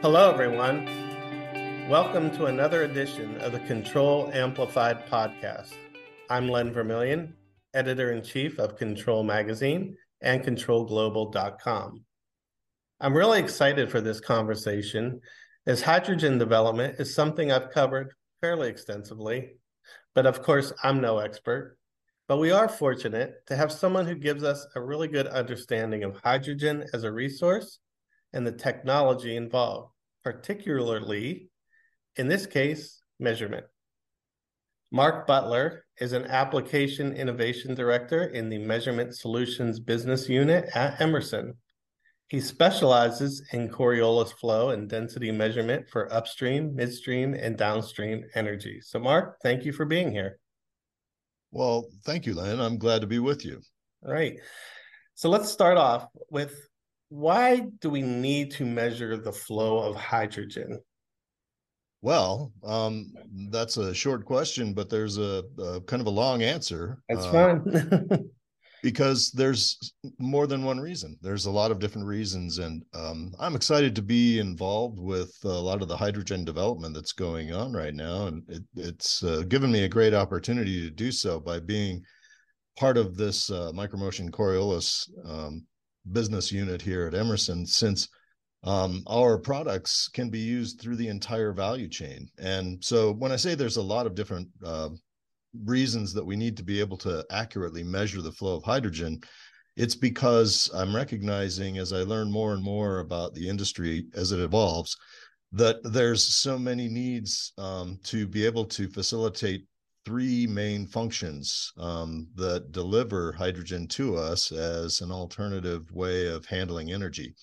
Hello, everyone. Welcome to another edition of the Control Amplified podcast. I'm Len Vermillion, editor in chief of Control Magazine and ControlGlobal.com. I'm really excited for this conversation as hydrogen development is something I've covered fairly extensively. But of course, I'm no expert. But we are fortunate to have someone who gives us a really good understanding of hydrogen as a resource and the technology involved, particularly, in this case, measurement. Mark Butler is an application innovation director in the Measurement Solutions business unit at Emerson. He specializes in Coriolis flow and density measurement for upstream, midstream, and downstream energy. So, Mark, thank you for being here. Well, thank you, Len. I'm glad to be with you. All right. So, let's start off with why do we need to measure the flow of hydrogen? Well, um, that's a short question, but there's a, a kind of a long answer. That's uh, fine. because there's more than one reason. There's a lot of different reasons, and um, I'm excited to be involved with a lot of the hydrogen development that's going on right now, and it, it's uh, given me a great opportunity to do so by being part of this uh, Micro Motion Coriolis um, business unit here at Emerson since um, our products can be used through the entire value chain. And so when I say there's a lot of different uh, reasons that we need to be able to accurately measure the flow of hydrogen, it's because I'm recognizing as I learn more and more about the industry as it evolves that there's so many needs um, to be able to facilitate three main functions um, that deliver hydrogen to us as an alternative way of handling energy.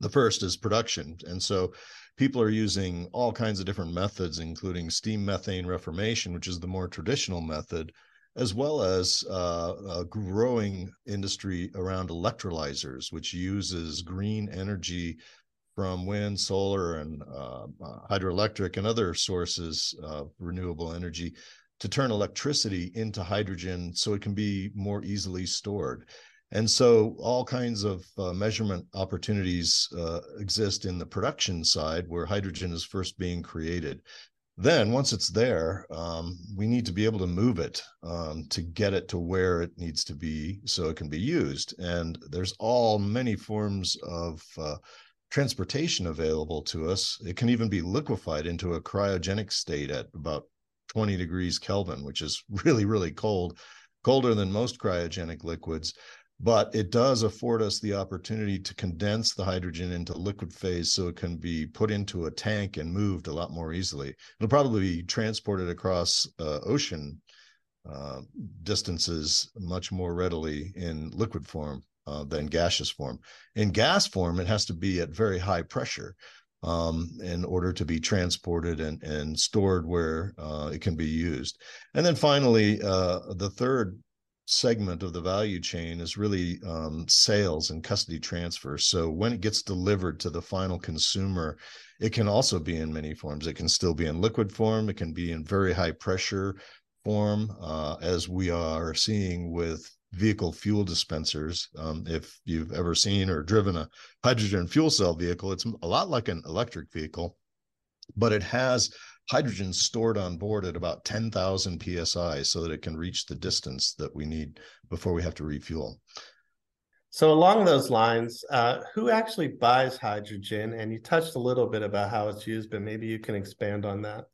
The first is production. And so people are using all kinds of different methods, including steam methane reformation, which is the more traditional method, as well as uh, a growing industry around electrolyzers, which uses green energy from wind, solar, and uh, uh hydroelectric and other sources of renewable energy to turn electricity into hydrogen so it can be more easily stored. And so all kinds of uh, measurement opportunities uh, exist in the production side where hydrogen is first being created. Then, once it's there, um, we need to be able to move it um, to get it to where it needs to be so it can be used. And there's all many forms of uh, transportation available to us. It can even be liquefied into a cryogenic state at about 20 degrees Kelvin, which is really, really cold, colder than most cryogenic liquids. But it does afford us the opportunity to condense the hydrogen into liquid phase so it can be put into a tank and moved a lot more easily. It'll probably be transported across uh, ocean uh, distances much more readily in liquid form uh, than gaseous form. In gas form, it has to be at very high pressure um, in order to be transported and, and stored where uh, it can be used. And then finally, uh, the third segment of the value chain is really um, sales and custody transfer. So when it gets delivered to the final consumer, it can also be in many forms. It can still be in liquid form. It can be in very high pressure form, uh, as we are seeing with vehicle fuel dispensers. Um, if you've ever seen or driven a hydrogen fuel cell vehicle, it's a lot like an electric vehicle, but it has hydrogen stored on board at about 10,000 psi so that it can reach the distance that we need before we have to refuel. So, along those lines, uh, who actually buys hydrogen? And you touched a little bit about how it's used, but maybe you can expand on that.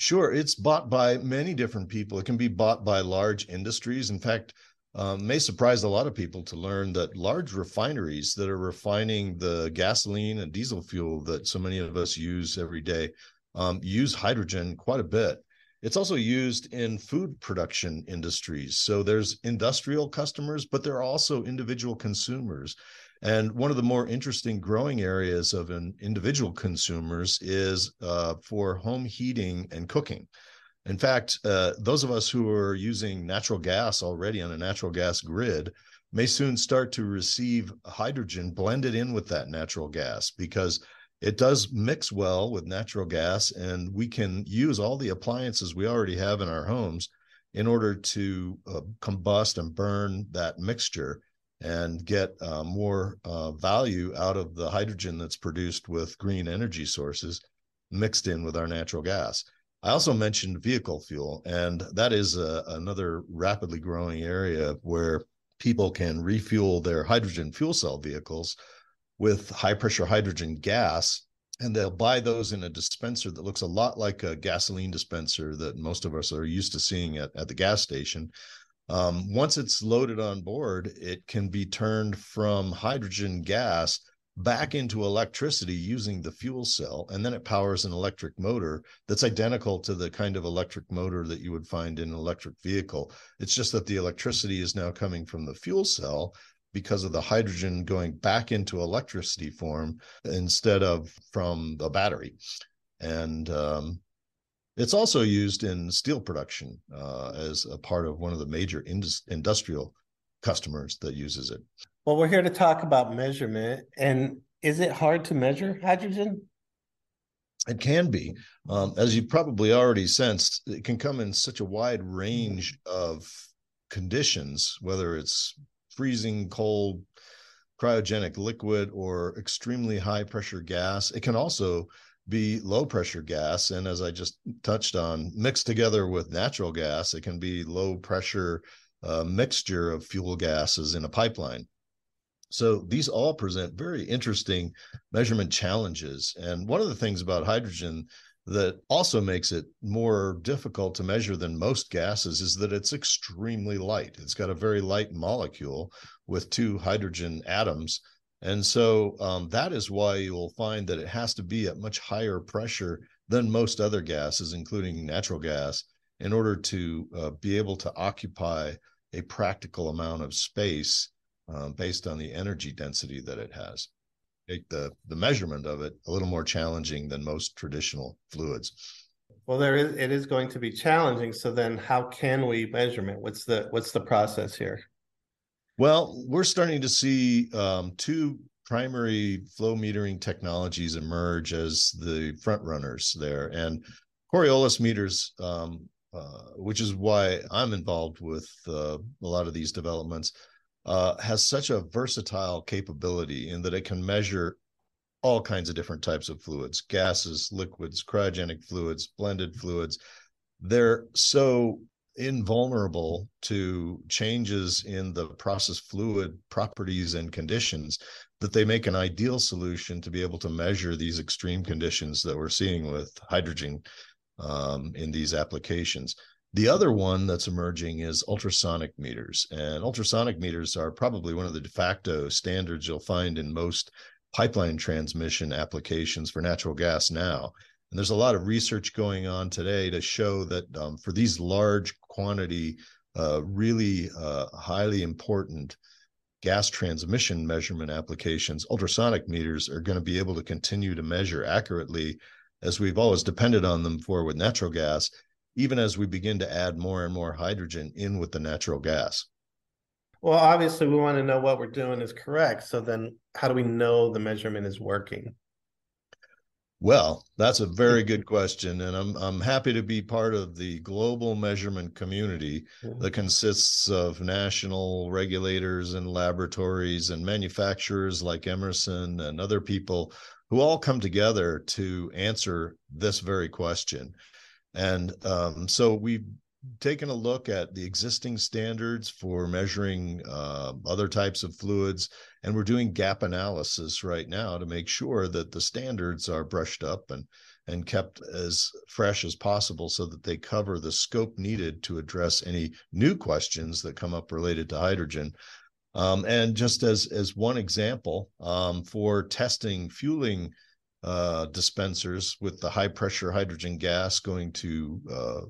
Sure, it's bought by many different people. It can be bought by large industries. In fact, um, may surprise a lot of people to learn that large refineries that are refining the gasoline and diesel fuel that so many of us use every day um, use hydrogen quite a bit. It's also used in food production industries. So there's industrial customers, but there are also individual consumers. And one of the more interesting growing areas of an individual consumers is uh, for home heating and cooking. In fact, uh, those of us who are using natural gas already on a natural gas grid may soon start to receive hydrogen blended in with that natural gas because it does mix well with natural gas and we can use all the appliances we already have in our homes in order to uh, combust and burn that mixture and get uh, more uh, value out of the hydrogen that's produced with green energy sources mixed in with our natural gas. I also mentioned vehicle fuel, and that is a, another rapidly growing area where people can refuel their hydrogen fuel cell vehicles with high pressure hydrogen gas and they'll buy those in a dispenser that looks a lot like a gasoline dispenser that most of us are used to seeing at, at the gas station. Um, once it's loaded on board, it can be turned from hydrogen gas back into electricity using the fuel cell, and then it powers an electric motor that's identical to the kind of electric motor that you would find in an electric vehicle. It's just that the electricity is now coming from the fuel cell because of the hydrogen going back into electricity form instead of from the battery. And um, it's also used in steel production uh, as a part of one of the major indus- industrial customers that uses it. Well, we're here to talk about measurement. And is it hard to measure hydrogen? It can be. Um, as you probably already sensed, it can come in such a wide range of conditions, whether it's freezing cold cryogenic liquid or extremely high pressure gas. It can also be low pressure gas. And as I just touched on, mixed together with natural gas, it can be low pressure uh, mixture of fuel gases in a pipeline. So these all present very interesting measurement challenges. And one of the things about hydrogen that also makes it more difficult to measure than most gases is that it's extremely light. It's got a very light molecule with two hydrogen atoms. And so um, that is why you'll find that it has to be at much higher pressure than most other gases, including natural gas, in order to uh, be able to occupy a practical amount of space uh, based on the energy density that it has make the the measurement of it a little more challenging than most traditional fluids. Well, there is it is going to be challenging. So then, how can we measurement? What's the what's the process here? Well, we're starting to see um, two primary flow metering technologies emerge as the front runners there, and Coriolis meters, um, uh, which is why I'm involved with uh, a lot of these developments uh, has such a versatile capability in that it can measure all kinds of different types of fluids gases liquids cryogenic fluids blended fluids. They're so invulnerable to changes in the process fluid properties and conditions that they make an ideal solution to be able to measure these extreme conditions that we're seeing with hydrogen um, in these applications the other one that's emerging is ultrasonic meters. And ultrasonic meters are probably one of the de facto standards you'll find in most pipeline transmission applications for natural gas now. And there's a lot of research going on today to show that um, for these large quantity, uh, really uh, highly important gas transmission measurement applications, ultrasonic meters are going to be able to continue to measure accurately as we've always depended on them for with natural gas even as we begin to add more and more hydrogen in with the natural gas? Well, obviously, we want to know what we're doing is correct. So then, how do we know the measurement is working? Well, that's a very good question, and I'm I'm happy to be part of the global measurement community mm-hmm. that consists of national regulators and laboratories and manufacturers like Emerson and other people who all come together to answer this very question. And um, so we've taken a look at the existing standards for measuring uh, other types of fluids, and we're doing gap analysis right now to make sure that the standards are brushed up and and kept as fresh as possible so that they cover the scope needed to address any new questions that come up related to hydrogen. Um, and just as as one example, um, for testing fueling uh, dispensers with the high pressure hydrogen gas going to uh,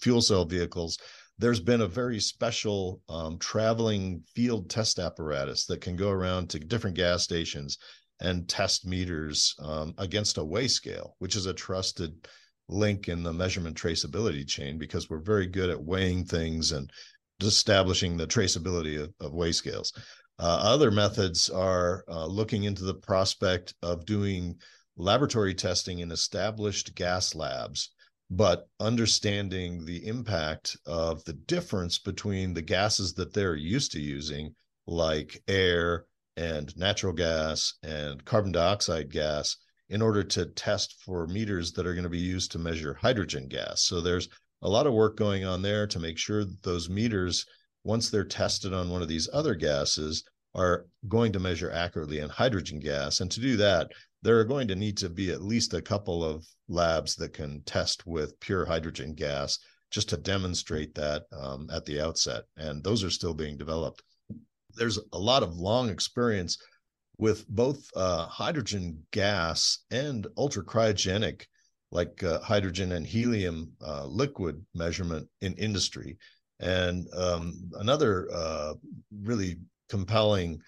fuel cell vehicles, there's been a very special um, traveling field test apparatus that can go around to different gas stations and test meters um, against a weigh scale, which is a trusted link in the measurement traceability chain because we're very good at weighing things and establishing the traceability of, of weigh scales. Uh, other methods are uh, looking into the prospect of doing laboratory testing in established gas labs, but understanding the impact of the difference between the gases that they're used to using like air and natural gas and carbon dioxide gas in order to test for meters that are going to be used to measure hydrogen gas. So there's a lot of work going on there to make sure that those meters, once they're tested on one of these other gases, are going to measure accurately in hydrogen gas. And to do that, there are going to need to be at least a couple of labs that can test with pure hydrogen gas just to demonstrate that um, at the outset. And those are still being developed. There's a lot of long experience with both uh, hydrogen gas and ultra cryogenic, like uh, hydrogen and helium uh, liquid measurement in industry. And um, another uh, really compelling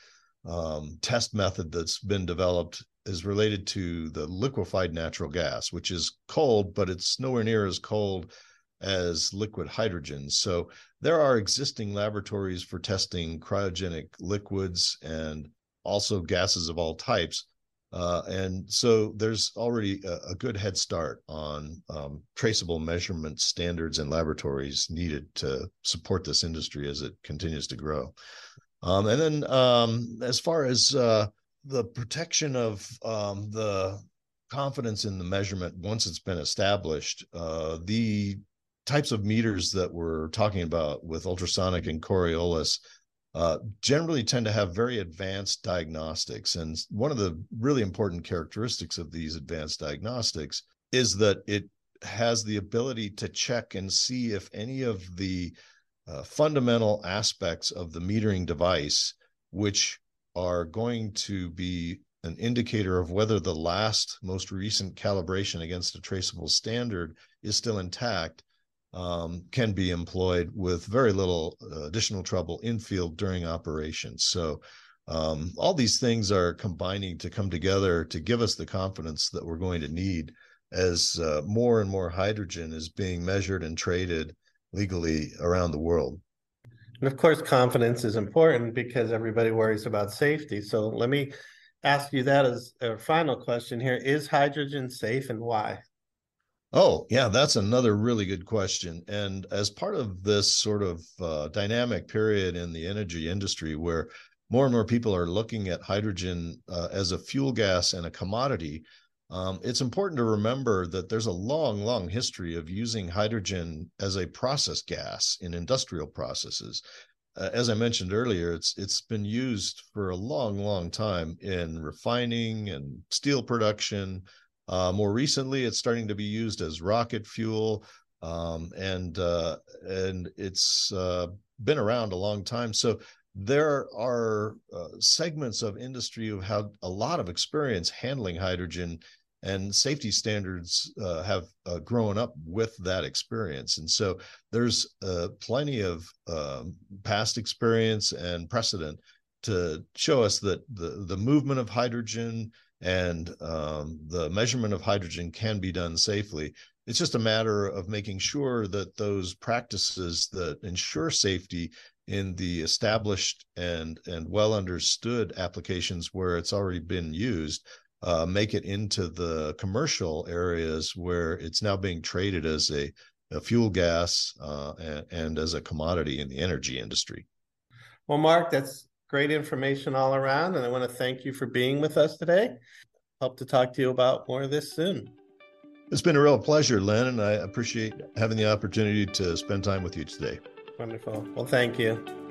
um, test method that's been developed is related to the liquefied natural gas, which is cold, but it's nowhere near as cold as liquid hydrogen. So there are existing laboratories for testing cryogenic liquids and also gases of all types. Uh, and so there's already a, a good head start on um, traceable measurement standards and laboratories needed to support this industry as it continues to grow. Um, and then um, as far as uh, the protection of um, the confidence in the measurement once it's been established, uh, the types of meters that we're talking about with ultrasonic and Coriolis uh, generally tend to have very advanced diagnostics. And one of the really important characteristics of these advanced diagnostics is that it has the ability to check and see if any of the uh, fundamental aspects of the metering device, which are going to be an indicator of whether the last most recent calibration against a traceable standard is still intact um, can be employed with very little uh, additional trouble in field during operations. So um, all these things are combining to come together to give us the confidence that we're going to need as uh, more and more hydrogen is being measured and traded legally around the world. And of course, confidence is important because everybody worries about safety. So let me ask you that as a final question here. Is hydrogen safe and why? Oh, yeah, that's another really good question. And as part of this sort of uh, dynamic period in the energy industry where more and more people are looking at hydrogen uh, as a fuel gas and a commodity, um, it's important to remember that there's a long, long history of using hydrogen as a process gas in industrial processes. Uh, as I mentioned earlier, it's it's been used for a long, long time in refining and steel production, uh, more recently, it's starting to be used as rocket fuel, um, and uh, and it's uh, been around a long time. So there are uh, segments of industry who have had a lot of experience handling hydrogen, and safety standards uh, have uh, grown up with that experience. And so there's plenty of um, past experience and precedent to show us that the the movement of hydrogen and um, the measurement of hydrogen can be done safely. It's just a matter of making sure that those practices that ensure safety in the established and and well understood applications where it's already been used uh, make it into the commercial areas where it's now being traded as a, a fuel gas uh, and, and as a commodity in the energy industry. Well, Mark, that's great information all around. And I want to thank you for being with us today. Hope to talk to you about more of this soon. It's been a real pleasure, Len, and I appreciate having the opportunity to spend time with you today. Wonderful. Well, thank you.